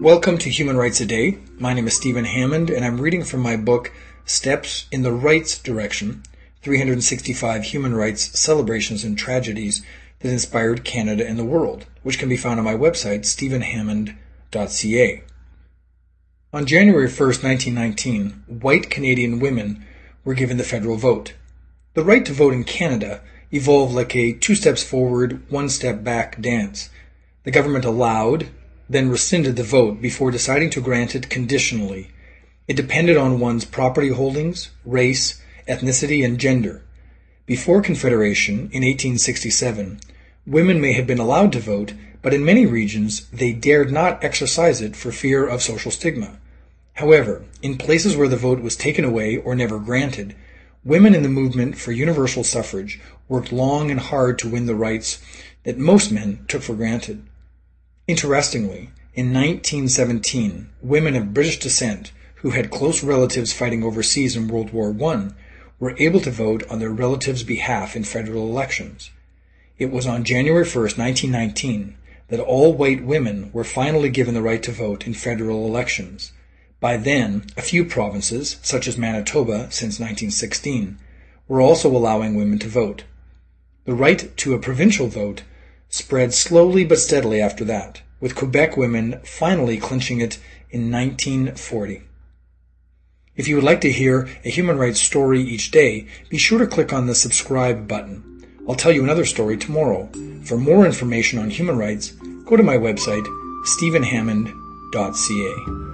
Welcome to Human Rights a Day. My name is Stephen Hammond, and I'm reading from my book Steps in the Rights Direction 365 Human Rights Celebrations and Tragedies that Inspired Canada and the World, which can be found on my website, stephenhammond.ca. On January 1, 1919, white Canadian women were given the federal vote. The right to vote in Canada evolved like a two steps forward, one step back dance. The government allowed, then rescinded the vote before deciding to grant it conditionally. It depended on one's property holdings, race, ethnicity, and gender. Before Confederation, in 1867, women may have been allowed to vote, but in many regions they dared not exercise it for fear of social stigma. However, in places where the vote was taken away or never granted, women in the movement for universal suffrage worked long and hard to win the rights that most men took for granted. Interestingly, in 1917, women of British descent who had close relatives fighting overseas in World War I were able to vote on their relatives' behalf in federal elections. It was on January 1, 1919, that all white women were finally given the right to vote in federal elections. By then, a few provinces, such as Manitoba since 1916, were also allowing women to vote. The right to a provincial vote spread slowly but steadily after that, with Quebec women finally clinching it in 1940. If you would like to hear a human rights story each day, be sure to click on the subscribe button. I'll tell you another story tomorrow. For more information on human rights, go to my website, stephenhammond.ca.